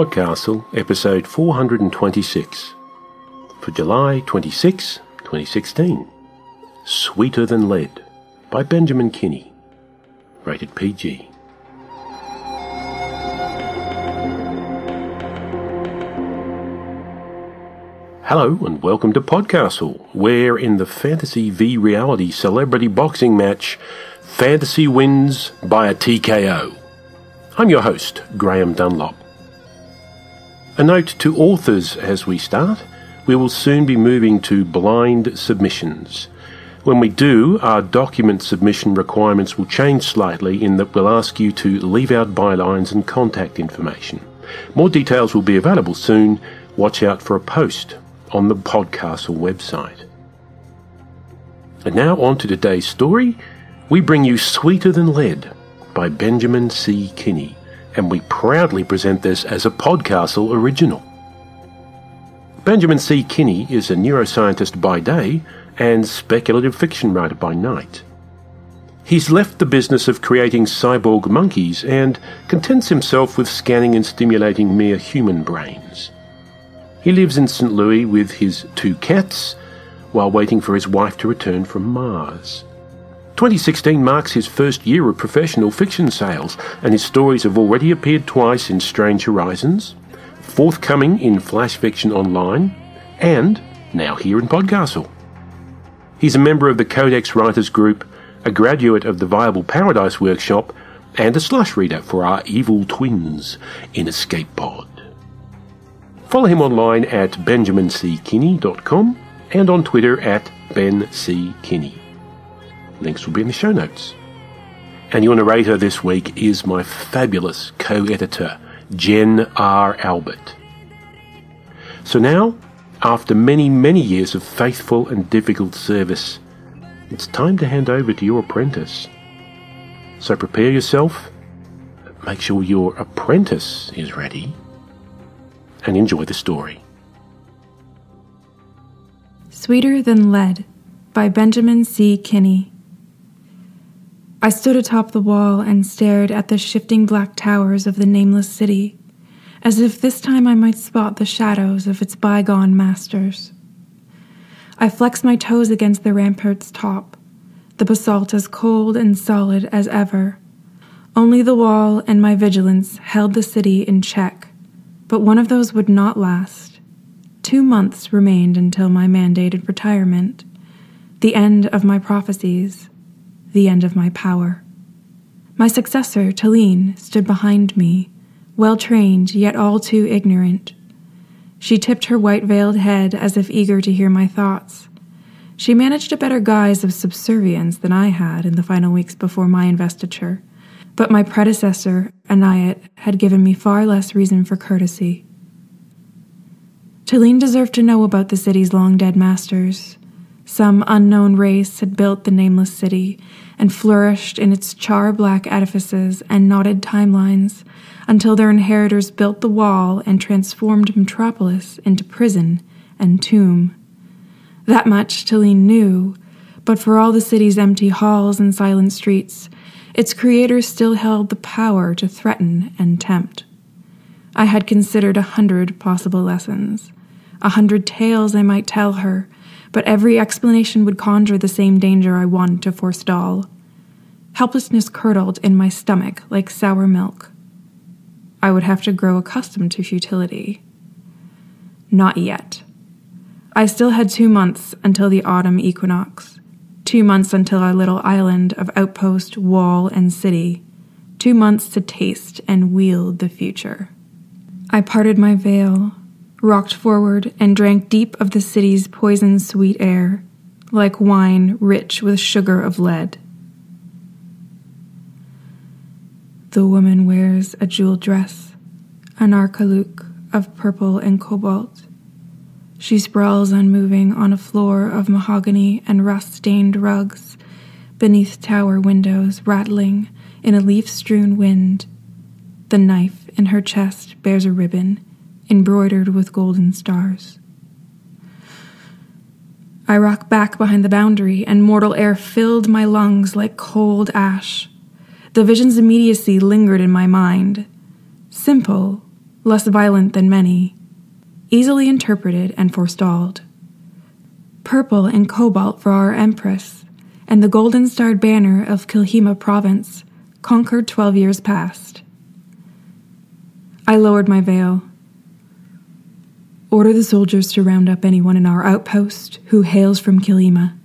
Podcastle, episode 426, for July 26, 2016. Sweeter Than Lead by Benjamin Kinney. Rated PG. Hello and welcome to Podcastle, where in the Fantasy v Reality celebrity boxing match, Fantasy wins by a TKO. I'm your host, Graeme Dunlop. A note to authors as we start we will soon be moving to blind submissions. When we do, our document submission requirements will change slightly in that we'll ask you to leave out bylines and contact information. More details will be available soon. Watch out for a post on the Podcastle website. And now on to today's story. We bring you Sweeter Than Lead by Benjamin C. Kinney and we proudly present this as a Podcastle original. Benjamin C. Kinney is a neuroscientist by day and speculative fiction writer by night. He's left the business of creating cyborg monkeys and contents himself with scanning and stimulating mere human brains. He lives in St. Louis with his two cats while waiting for his wife to return from Mars. 2016 marks his first year of professional fiction sales, and his stories have already appeared twice in Strange Horizons, forthcoming in Flash Fiction Online, and now here in Podcastle. He's a member of the Codex Writers Group, a graduate of the Viable Paradise Workshop, and a slush reader for our evil twins in Escape Pod. Follow him online at benjaminc.kinney.com and on Twitter at benckinney. Links will be in the show notes. And your narrator this week is my fabulous co editor, Jen R. Albert. So now, after many, many years of faithful and difficult service, it's time to hand over to your apprentice. So prepare yourself, make sure your apprentice is ready, and enjoy the story. Sweeter Than Lead by Benjamin C. Kinney. I stood atop the wall and stared at the shifting black towers of the nameless city, as if this time I might spot the shadows of its bygone masters. I flexed my toes against the rampart's top, the basalt as cold and solid as ever. Only the wall and my vigilance held the city in check, but one of those would not last. Two months remained until my mandated retirement, the end of my prophecies the end of my power. My successor, Talene, stood behind me, well trained, yet all too ignorant. She tipped her white veiled head as if eager to hear my thoughts. She managed a better guise of subservience than I had in the final weeks before my investiture, but my predecessor, Anayat, had given me far less reason for courtesy. Talene deserved to know about the city's long dead masters, some unknown race had built the nameless city and flourished in its char black edifices and knotted timelines until their inheritors built the wall and transformed Metropolis into prison and tomb. That much Talene knew, but for all the city's empty halls and silent streets, its creators still held the power to threaten and tempt. I had considered a hundred possible lessons, a hundred tales I might tell her but every explanation would conjure the same danger I wanted to forestall. Helplessness curdled in my stomach like sour milk. I would have to grow accustomed to futility. Not yet. I still had two months until the autumn equinox, two months until our little island of outpost, wall, and city, two months to taste and wield the future. I parted my veil, rocked forward, and drank deep of the city's poison sweet air, like wine rich with sugar of lead. The woman wears a jeweled dress, an arkaluk of purple and cobalt. She sprawls unmoving on a floor of mahogany and rust stained rugs, beneath tower windows rattling in a leaf strewn wind. The knife in her chest bears a ribbon embroidered with golden stars. I rock back behind the boundary, and mortal air filled my lungs like cold ash. The vision's immediacy lingered in my mind. Simple, less violent than many, easily interpreted and forestalled. Purple and cobalt for our Empress, and the golden starred banner of Kilhima province, conquered twelve years past. I lowered my veil. Order the soldiers to round up anyone in our outpost who hails from Kilhima.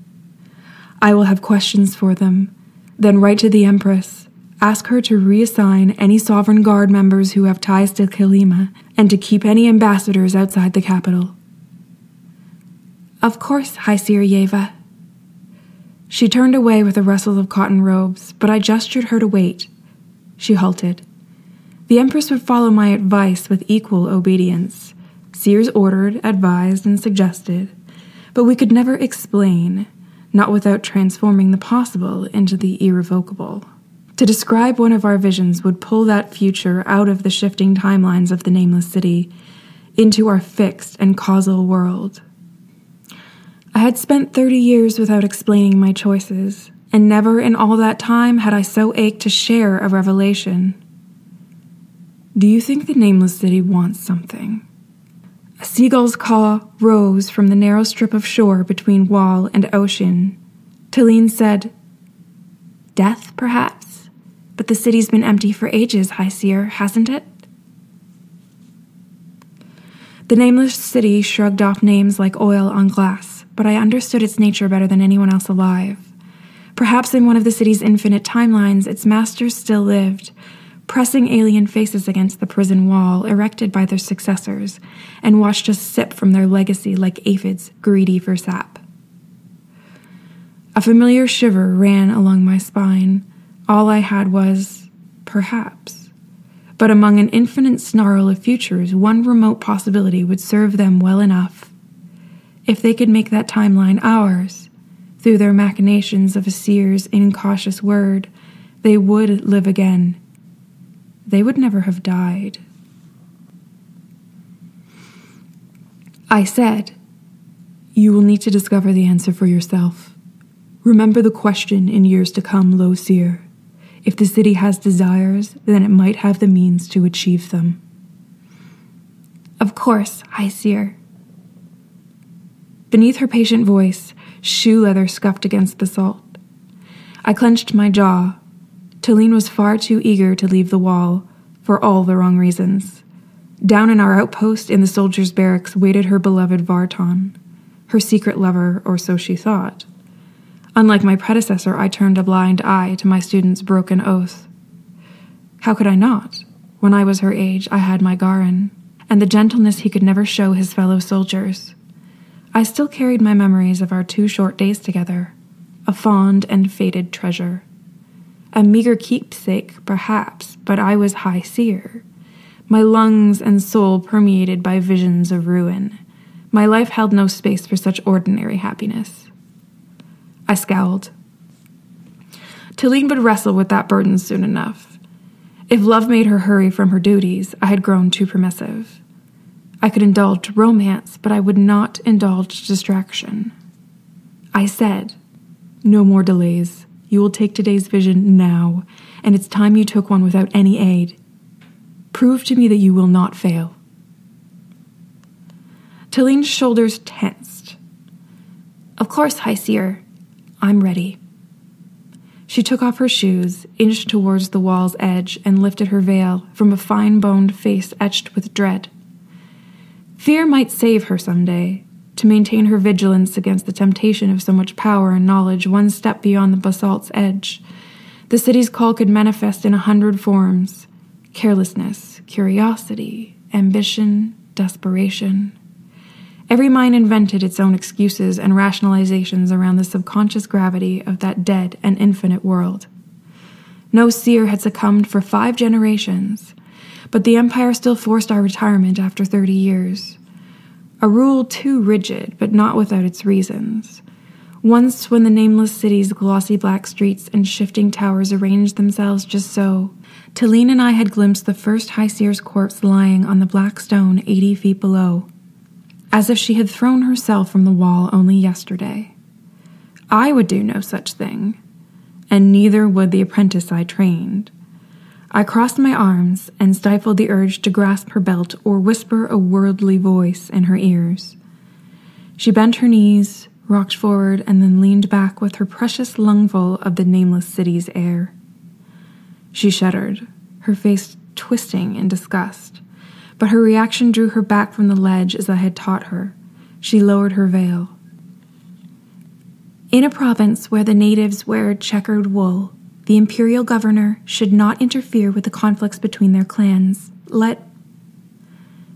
I will have questions for them, then write to the Empress Ask her to reassign any sovereign guard members who have ties to Kilhima and to keep any ambassadors outside the capital. Of course, High Seer Yeva. She turned away with a rustle of cotton robes, but I gestured her to wait. She halted. The Empress would follow my advice with equal obedience. Seers ordered, advised, and suggested, but we could never explain, not without transforming the possible into the irrevocable. To describe one of our visions would pull that future out of the shifting timelines of the nameless city into our fixed and causal world. I had spent 30 years without explaining my choices, and never in all that time had I so ached to share a revelation. Do you think the nameless city wants something? A seagull's caw rose from the narrow strip of shore between wall and ocean. Talene said, Death, perhaps? But the city's been empty for ages, High Seer, hasn't it? The nameless city shrugged off names like oil on glass, but I understood its nature better than anyone else alive. Perhaps in one of the city's infinite timelines, its masters still lived, pressing alien faces against the prison wall erected by their successors, and watched us sip from their legacy like aphids greedy for sap. A familiar shiver ran along my spine all I had was, perhaps. But among an infinite snarl of futures, one remote possibility would serve them well enough. If they could make that timeline ours, through their machinations of a seer's incautious word, they would live again. They would never have died. I said, You will need to discover the answer for yourself. Remember the question in years to come, Low Seer. If the city has desires, then it might have the means to achieve them. Of course, High Seer. Beneath her patient voice, shoe leather scuffed against the salt. I clenched my jaw. Talene was far too eager to leave the wall, for all the wrong reasons. Down in our outpost in the soldiers' barracks waited her beloved Vartan, her secret lover, or so she thought. Unlike my predecessor, I turned a blind eye to my student's broken oath. How could I not? When I was her age, I had my Garin, and the gentleness he could never show his fellow soldiers. I still carried my memories of our two short days together, a fond and faded treasure. A meager keepsake, perhaps, but I was high seer. My lungs and soul permeated by visions of ruin. My life held no space for such ordinary happiness. I scowled. Talene would wrestle with that burden soon enough. If love made her hurry from her duties, I had grown too permissive. I could indulge romance, but I would not indulge distraction. I said, No more delays. You will take today's vision now, and it's time you took one without any aid. Prove to me that you will not fail. Talene's shoulders tensed. Of course, High Seer. I'm ready. She took off her shoes, inched towards the wall's edge, and lifted her veil from a fine boned face etched with dread. Fear might save her some day, to maintain her vigilance against the temptation of so much power and knowledge one step beyond the basalt's edge. The city's call could manifest in a hundred forms carelessness, curiosity, ambition, desperation. Every mind invented its own excuses and rationalizations around the subconscious gravity of that dead and infinite world. No seer had succumbed for five generations, but the Empire still forced our retirement after 30 years. A rule too rigid, but not without its reasons. Once, when the nameless city's glossy black streets and shifting towers arranged themselves just so, Talene and I had glimpsed the first High Seer's corpse lying on the black stone 80 feet below as if she had thrown herself from the wall only yesterday. I would do no such thing, and neither would the apprentice I trained. I crossed my arms and stifled the urge to grasp her belt or whisper a worldly voice in her ears. She bent her knees, rocked forward, and then leaned back with her precious lungful of the nameless city's air. She shuddered, her face twisting in disgust, but her reaction drew her back from the ledge as I had taught her. She lowered her veil. In a province where the natives wear checkered wool, the imperial governor should not interfere with the conflicts between their clans. Let.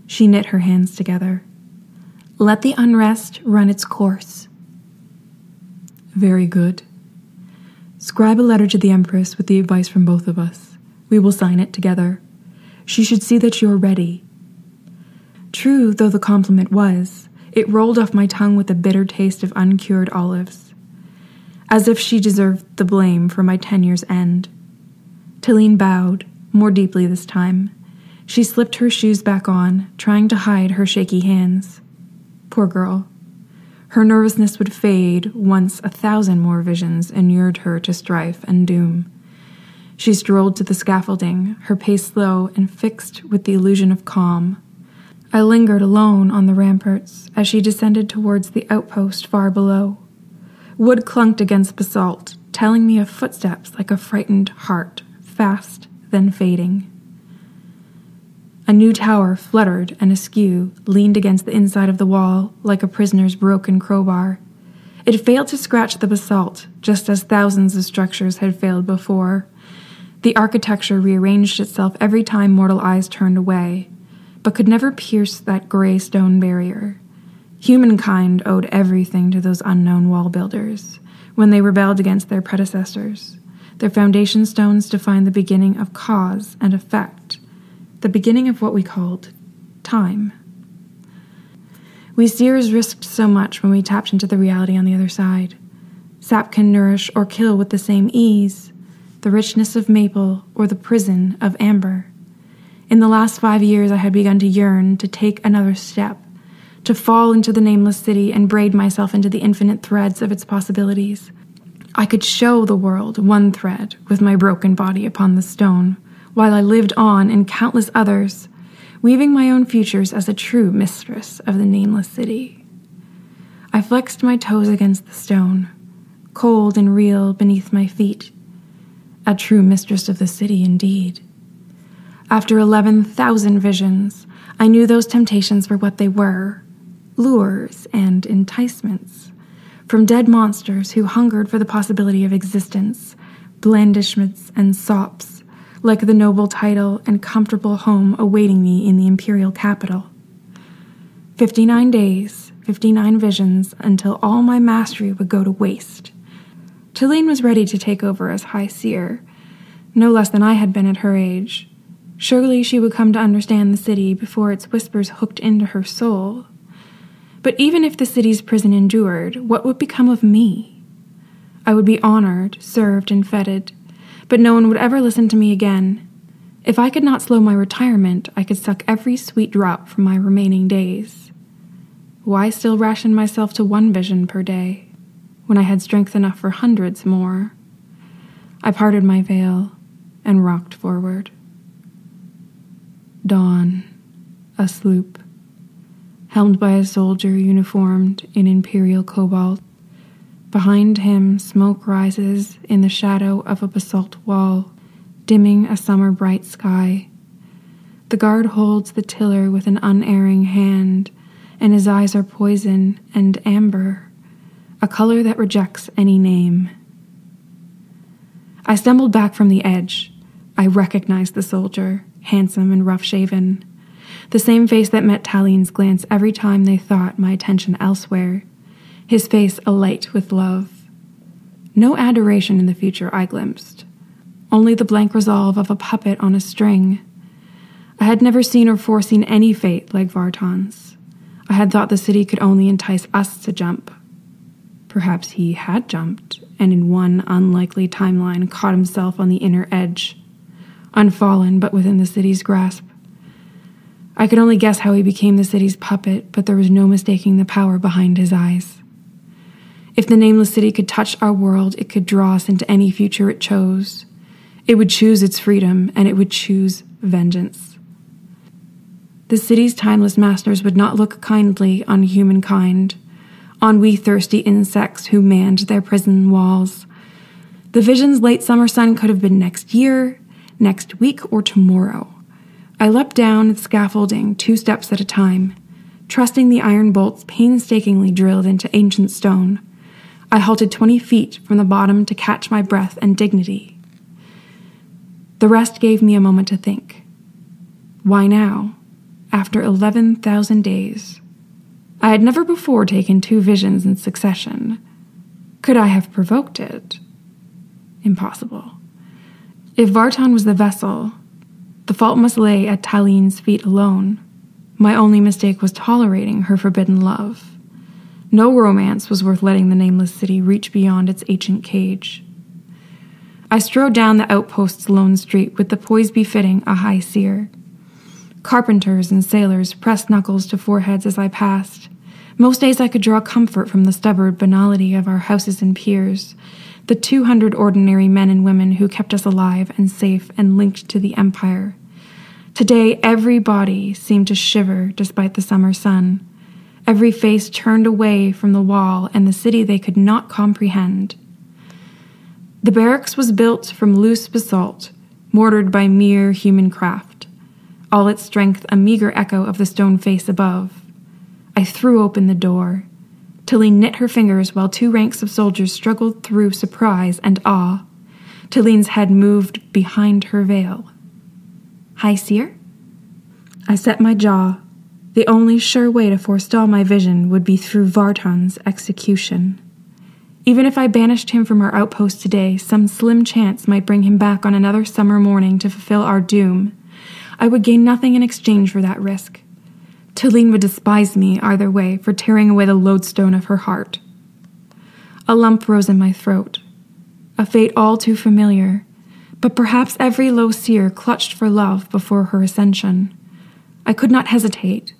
She knit her hands together. Let the unrest run its course. Very good. Scribe a letter to the Empress with the advice from both of us. We will sign it together. She should see that you're ready. True though the compliment was, it rolled off my tongue with a bitter taste of uncured olives, as if she deserved the blame for my tenure's end. Talene bowed, more deeply this time. She slipped her shoes back on, trying to hide her shaky hands. Poor girl. Her nervousness would fade once a thousand more visions inured her to strife and doom. She strolled to the scaffolding, her pace slow and fixed with the illusion of calm. I lingered alone on the ramparts as she descended towards the outpost far below. Wood clunked against basalt, telling me of footsteps like a frightened heart, fast, then fading. A new tower fluttered and askew, leaned against the inside of the wall like a prisoner's broken crowbar. It failed to scratch the basalt, just as thousands of structures had failed before. The architecture rearranged itself every time mortal eyes turned away, but could never pierce that gray stone barrier. Humankind owed everything to those unknown wall builders when they rebelled against their predecessors. Their foundation stones defined the beginning of cause and effect the beginning of what we called time. We seers risked so much when we tapped into the reality on the other side. Sap can nourish or kill with the same ease, the richness of maple or the prison of amber. In the last five years, I had begun to yearn to take another step, to fall into the nameless city and braid myself into the infinite threads of its possibilities. I could show the world one thread with my broken body upon the stone while I lived on in countless others, weaving my own futures as a true mistress of the nameless city. I flexed my toes against the stone, cold and real beneath my feet. A true mistress of the city, indeed. After 11,000 visions, I knew those temptations were what they were lures and enticements from dead monsters who hungered for the possibility of existence, blandishments and sops like the noble title and comfortable home awaiting me in the imperial capital. Fifty nine days, fifty nine visions, until all my mastery would go to waste. Talene was ready to take over as High Seer, no less than I had been at her age. Surely she would come to understand the city before its whispers hooked into her soul. But even if the city's prison endured, what would become of me? I would be honored, served, and feted but no one would ever listen to me again. If I could not slow my retirement, I could suck every sweet drop from my remaining days. Why still ration myself to one vision per day when I had strength enough for hundreds more? I parted my veil and rocked forward. Dawn, a sloop, helmed by a soldier uniformed in imperial cobalt, Behind him, smoke rises in the shadow of a basalt wall, dimming a summer bright sky. The guard holds the tiller with an unerring hand, and his eyes are poison and amber, a color that rejects any name. I stumbled back from the edge. I recognized the soldier, handsome and rough shaven, the same face that met Talene's glance every time they thought my attention elsewhere his face alight with love. No adoration in the future I glimpsed, only the blank resolve of a puppet on a string. I had never seen or foreseen any fate like Vartan's. I had thought the city could only entice us to jump. Perhaps he had jumped, and in one unlikely timeline caught himself on the inner edge, unfallen but within the city's grasp. I could only guess how he became the city's puppet, but there was no mistaking the power behind his eyes. If the nameless city could touch our world, it could draw us into any future it chose. It would choose its freedom, and it would choose vengeance. The city's timeless masters would not look kindly on humankind, on we thirsty insects who manned their prison walls. The vision's late summer sun could have been next year, next week, or tomorrow. I leapt down the scaffolding two steps at a time, trusting the iron bolts painstakingly drilled into ancient stone. I halted 20 feet from the bottom to catch my breath and dignity. The rest gave me a moment to think. Why now, after 11,000 days? I had never before taken two visions in succession. Could I have provoked it? Impossible. If Vartan was the vessel, the fault must lay at Talene's feet alone. My only mistake was tolerating her forbidden love. No romance was worth letting the nameless city reach beyond its ancient cage. I strode down the outpost's lone street with the poise befitting a high seer. Carpenters and sailors pressed knuckles to foreheads as I passed. Most days I could draw comfort from the stubborn banality of our houses and piers, the 200 ordinary men and women who kept us alive and safe and linked to the Empire. Today, every body seemed to shiver despite the summer sun, every face turned away from the wall and the city they could not comprehend. The barracks was built from loose basalt, mortared by mere human craft, all its strength a meager echo of the stone face above. I threw open the door. Tilly knit her fingers while two ranks of soldiers struggled through surprise and awe. Talene's head moved behind her veil. High Seer? I set my jaw. The only sure way to forestall my vision would be through Vartan's execution. Even if I banished him from our outpost today, some slim chance might bring him back on another summer morning to fulfill our doom. I would gain nothing in exchange for that risk. Talene would despise me either way for tearing away the lodestone of her heart. A lump rose in my throat, a fate all too familiar, but perhaps every low seer clutched for love before her ascension. I could not hesitate.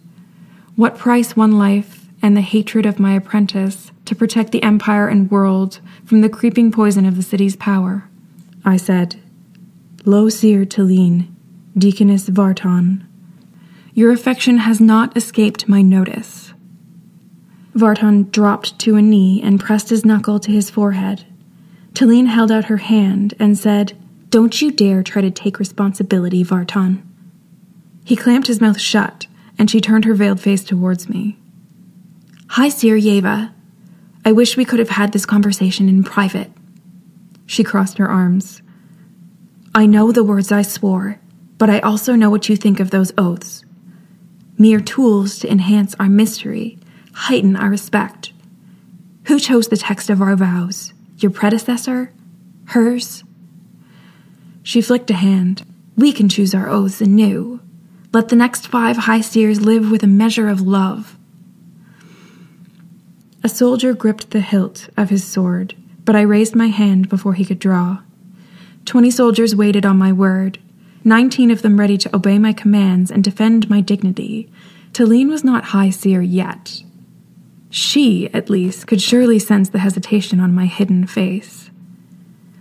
What price one life and the hatred of my apprentice to protect the empire and world from the creeping poison of the city's power? I said, Low seer Talene, Deaconess Vartan. Your affection has not escaped my notice. Vartan dropped to a knee and pressed his knuckle to his forehead. Talene held out her hand and said, Don't you dare try to take responsibility, Vartan. He clamped his mouth shut, and she turned her veiled face towards me. High Seer Yeva. I wish we could have had this conversation in private. She crossed her arms. I know the words I swore, but I also know what you think of those oaths mere tools to enhance our mystery, heighten our respect. Who chose the text of our vows? Your predecessor? Hers? She flicked a hand. We can choose our oaths anew. Let the next five high seers live with a measure of love. A soldier gripped the hilt of his sword, but I raised my hand before he could draw. Twenty soldiers waited on my word, nineteen of them ready to obey my commands and defend my dignity. Talene was not High Seer yet. She, at least, could surely sense the hesitation on my hidden face.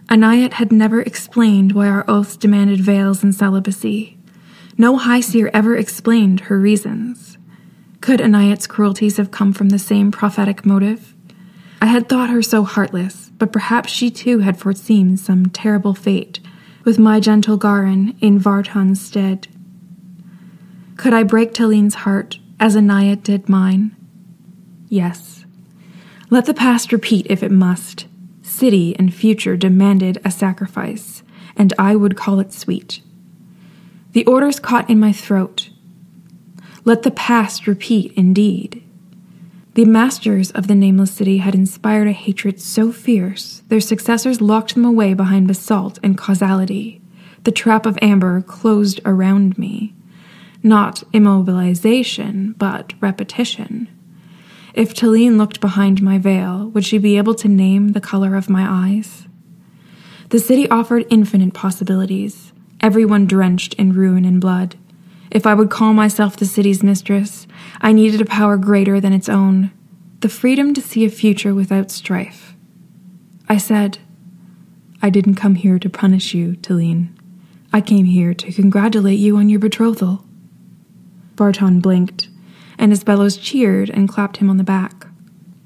Anayat had never explained why our oaths demanded veils and celibacy. No High Seer ever explained her reasons. Could Anayat's cruelties have come from the same prophetic motive? I had thought her so heartless, but perhaps she too had foreseen some terrible fate with my gentle Garin in Vartan's stead. Could I break Talene's heart as Anayat did mine? Yes. Let the past repeat if it must. City and future demanded a sacrifice, and I would call it sweet. The orders caught in my throat. Let the past repeat indeed. The masters of the nameless city had inspired a hatred so fierce their successors locked them away behind basalt and causality. The trap of amber closed around me. Not immobilization, but repetition. If Talene looked behind my veil, would she be able to name the color of my eyes? The city offered infinite possibilities, everyone drenched in ruin and blood. If I would call myself the city's mistress, I needed a power greater than its own the freedom to see a future without strife. I said, I didn't come here to punish you, Talene. I came here to congratulate you on your betrothal. Vartan blinked, and his bellows cheered and clapped him on the back,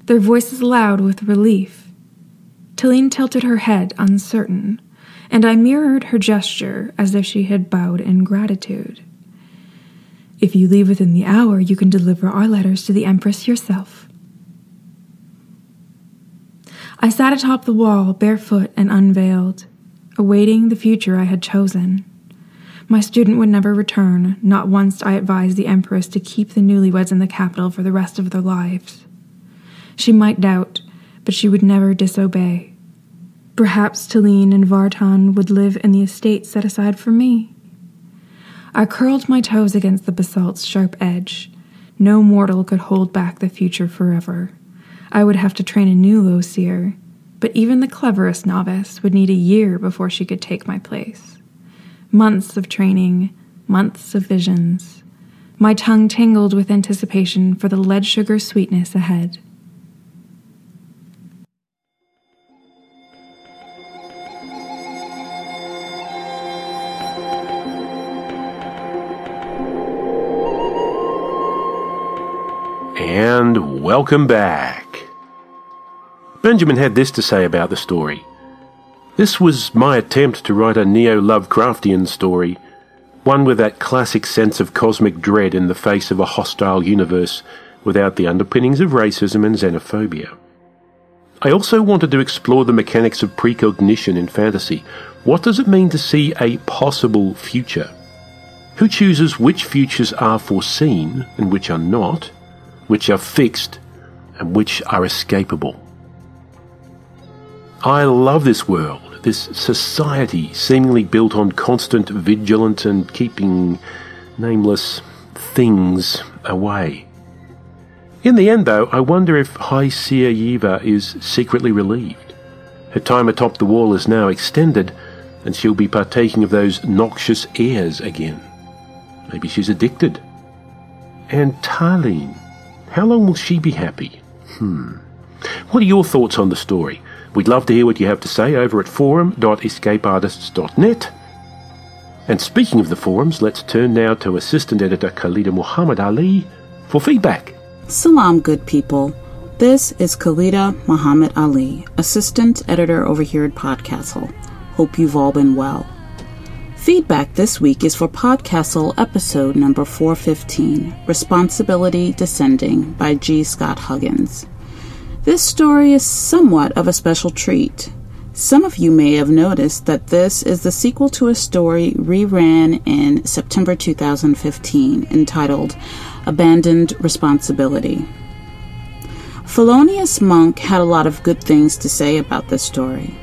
their voices loud with relief. Talene tilted her head, uncertain, and I mirrored her gesture as if she had bowed in gratitude. If you leave within the hour, you can deliver our letters to the Empress yourself. I sat atop the wall, barefoot and unveiled awaiting the future I had chosen. My student would never return, not once I advised the Empress to keep the newlyweds in the capital for the rest of their lives. She might doubt, but she would never disobey. Perhaps Talene and Vartan would live in the estate set aside for me. I curled my toes against the basalt's sharp edge. No mortal could hold back the future forever. I would have to train a new low seer, but even the cleverest novice would need a year before she could take my place. Months of training, months of visions. My tongue tingled with anticipation for the lead sugar sweetness ahead. And welcome back. Benjamin had this to say about the story. This was my attempt to write a neo Lovecraftian story, one with that classic sense of cosmic dread in the face of a hostile universe without the underpinnings of racism and xenophobia. I also wanted to explore the mechanics of precognition in fantasy. What does it mean to see a possible future? Who chooses which futures are foreseen and which are not, which are fixed and which are escapable? I love this world, this society seemingly built on constant vigilance and keeping nameless things away. In the end, though, I wonder if High Seer Yiva is secretly relieved. Her time atop the wall is now extended, and she'll be partaking of those noxious airs again. Maybe she's addicted. And Talene, how long will she be happy? Hmm. What are your thoughts on the story? We'd love to hear what you have to say over at forum.escapeartists.net. And speaking of the forums, let's turn now to Assistant Editor Khalida Muhammad Ali for feedback. Salam, good people. This is Khalida Muhammad Ali, Assistant Editor over here at Podcastle. Hope you've all been well. Feedback this week is for Podcastle episode number 415 Responsibility Descending by G. Scott Huggins. This story is somewhat of a special treat. Some of you may have noticed that this is the sequel to a story reran in September 2015 entitled Abandoned Responsibility. Felonious Monk had a lot of good things to say about this story.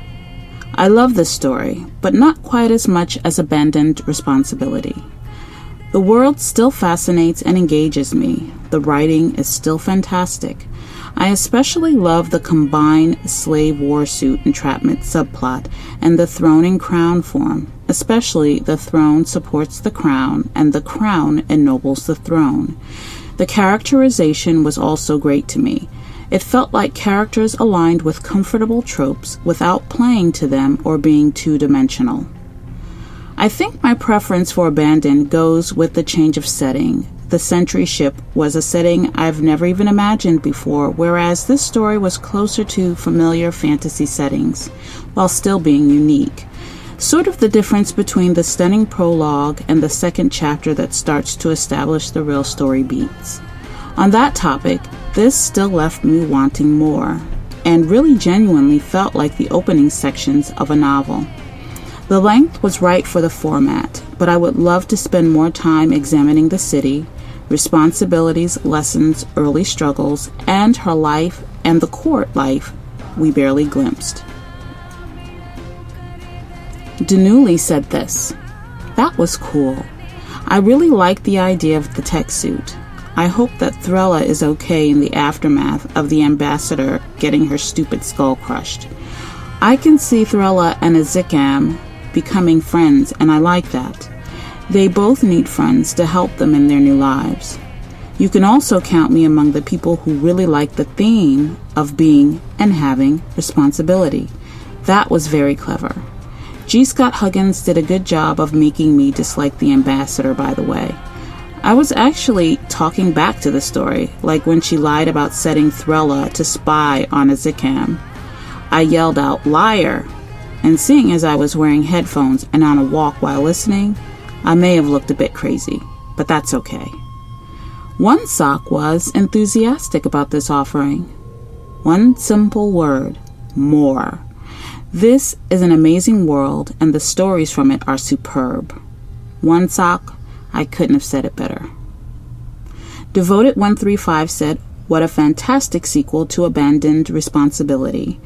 I love this story, but not quite as much as Abandoned Responsibility. The world still fascinates and engages me. The writing is still fantastic. I especially love the combined slave war suit entrapment subplot and the throne and crown form, especially the throne supports the crown and the crown ennobles the throne. The characterization was also great to me. It felt like characters aligned with comfortable tropes without playing to them or being two dimensional. I think my preference for Abandon goes with the change of setting, the Sentry ship was a setting I've never even imagined before, whereas this story was closer to familiar fantasy settings, while still being unique. Sort of the difference between the stunning prologue and the second chapter that starts to establish the real story beats. On that topic, this still left me wanting more, and really genuinely felt like the opening sections of a novel. The length was right for the format, but I would love to spend more time examining the city, responsibilities, lessons, early struggles, and her life and the court life we barely glimpsed. Denuli said this That was cool. I really like the idea of the tech suit. I hope that Thrella is okay in the aftermath of the ambassador getting her stupid skull crushed. I can see Thrella and Azikam becoming friends, and I like that. They both need friends to help them in their new lives. You can also count me among the people who really like the theme of being and having responsibility. That was very clever. G. Scott Huggins did a good job of making me dislike the ambassador, by the way. I was actually talking back to the story, like when she lied about setting Thrella to spy on a Azikam. I yelled out, liar! And seeing as I was wearing headphones and on a walk while listening, I may have looked a bit crazy, but that's okay. One sock was enthusiastic about this offering. One simple word more. This is an amazing world, and the stories from it are superb. One sock, I couldn't have said it better. Devoted 135 said, What a fantastic sequel to Abandoned Responsibility.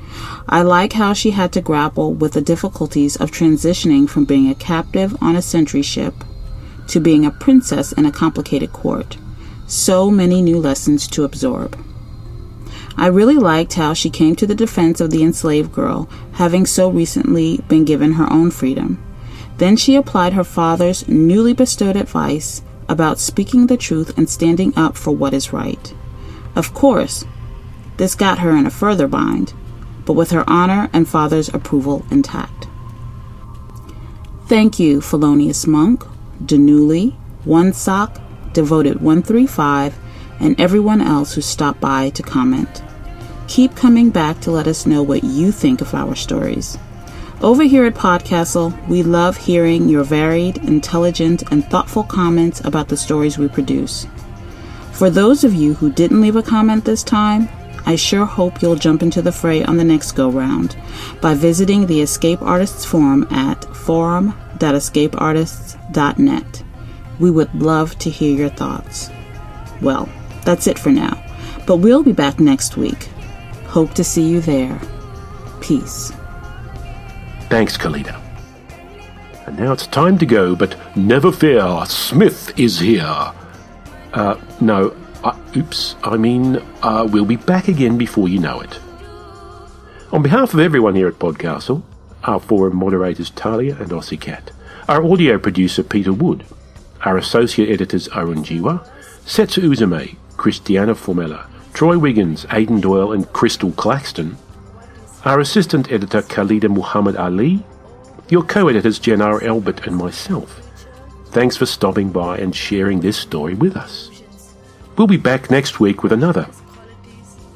I like how she had to grapple with the difficulties of transitioning from being a captive on a sentry ship to being a princess in a complicated court. So many new lessons to absorb. I really liked how she came to the defense of the enslaved girl, having so recently been given her own freedom. Then she applied her father's newly bestowed advice about speaking the truth and standing up for what is right. Of course, this got her in a further bind, but with her honor and father's approval intact. Thank you, Felonious Monk, Denuli, One Sock, Devoted 135, and everyone else who stopped by to comment. Keep coming back to let us know what you think of our stories. Over here at Podcastle, we love hearing your varied, intelligent, and thoughtful comments about the stories we produce. For those of you who didn't leave a comment this time, I sure hope you'll jump into the fray on the next go round by visiting the Escape Artists Forum at forum.escapeartists.net. We would love to hear your thoughts. Well, that's it for now, but we'll be back next week. Hope to see you there. Peace. Thanks, Khalida. And now it's time to go, but never fear, Smith is here. Uh, no, uh, oops, I mean, uh, we'll be back again before you know it. On behalf of everyone here at Podcastle, our forum moderators Talia and Aussie Cat, our audio producer Peter Wood, our associate editors Arun Jiwa, Setsu Uzume, Christiana Formella, Troy Wiggins, Aidan Doyle, and Crystal Claxton, our assistant editor Khalida Muhammad Ali, your co editors Jen R. Albert, and myself. Thanks for stopping by and sharing this story with us. We'll be back next week with another.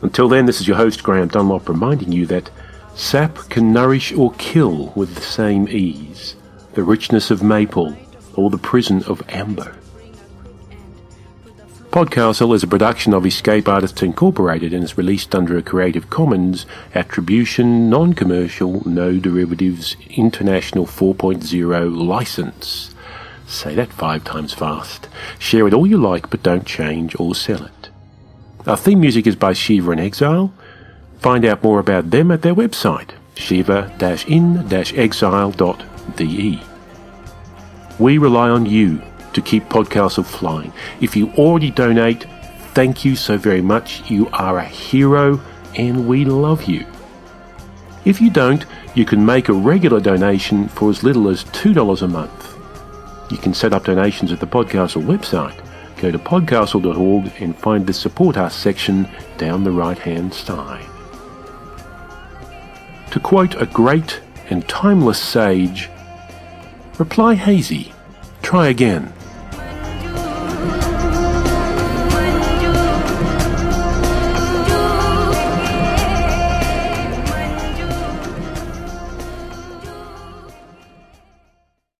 Until then, this is your host Graeme Dunlop reminding you that sap can nourish or kill with the same ease, the richness of maple or the prison of amber. Podcastle is a production of Escape Artists Incorporated and is released under a Creative Commons Attribution, Non Commercial, No Derivatives International 4.0 license. Say that five times fast. Share it all you like, but don't change or sell it. Our theme music is by Shiva in Exile. Find out more about them at their website, shiva-in-exile.de. We rely on you to keep Podcastle flying. If you already donate, thank you so very much. You are a hero and we love you. If you don't, you can make a regular donation for as little as $2 a month. You can set up donations at the Podcastle website. Go to podcastle.org and find the Support Us section down the right hand side. To quote a great and timeless sage, reply hazy, try again.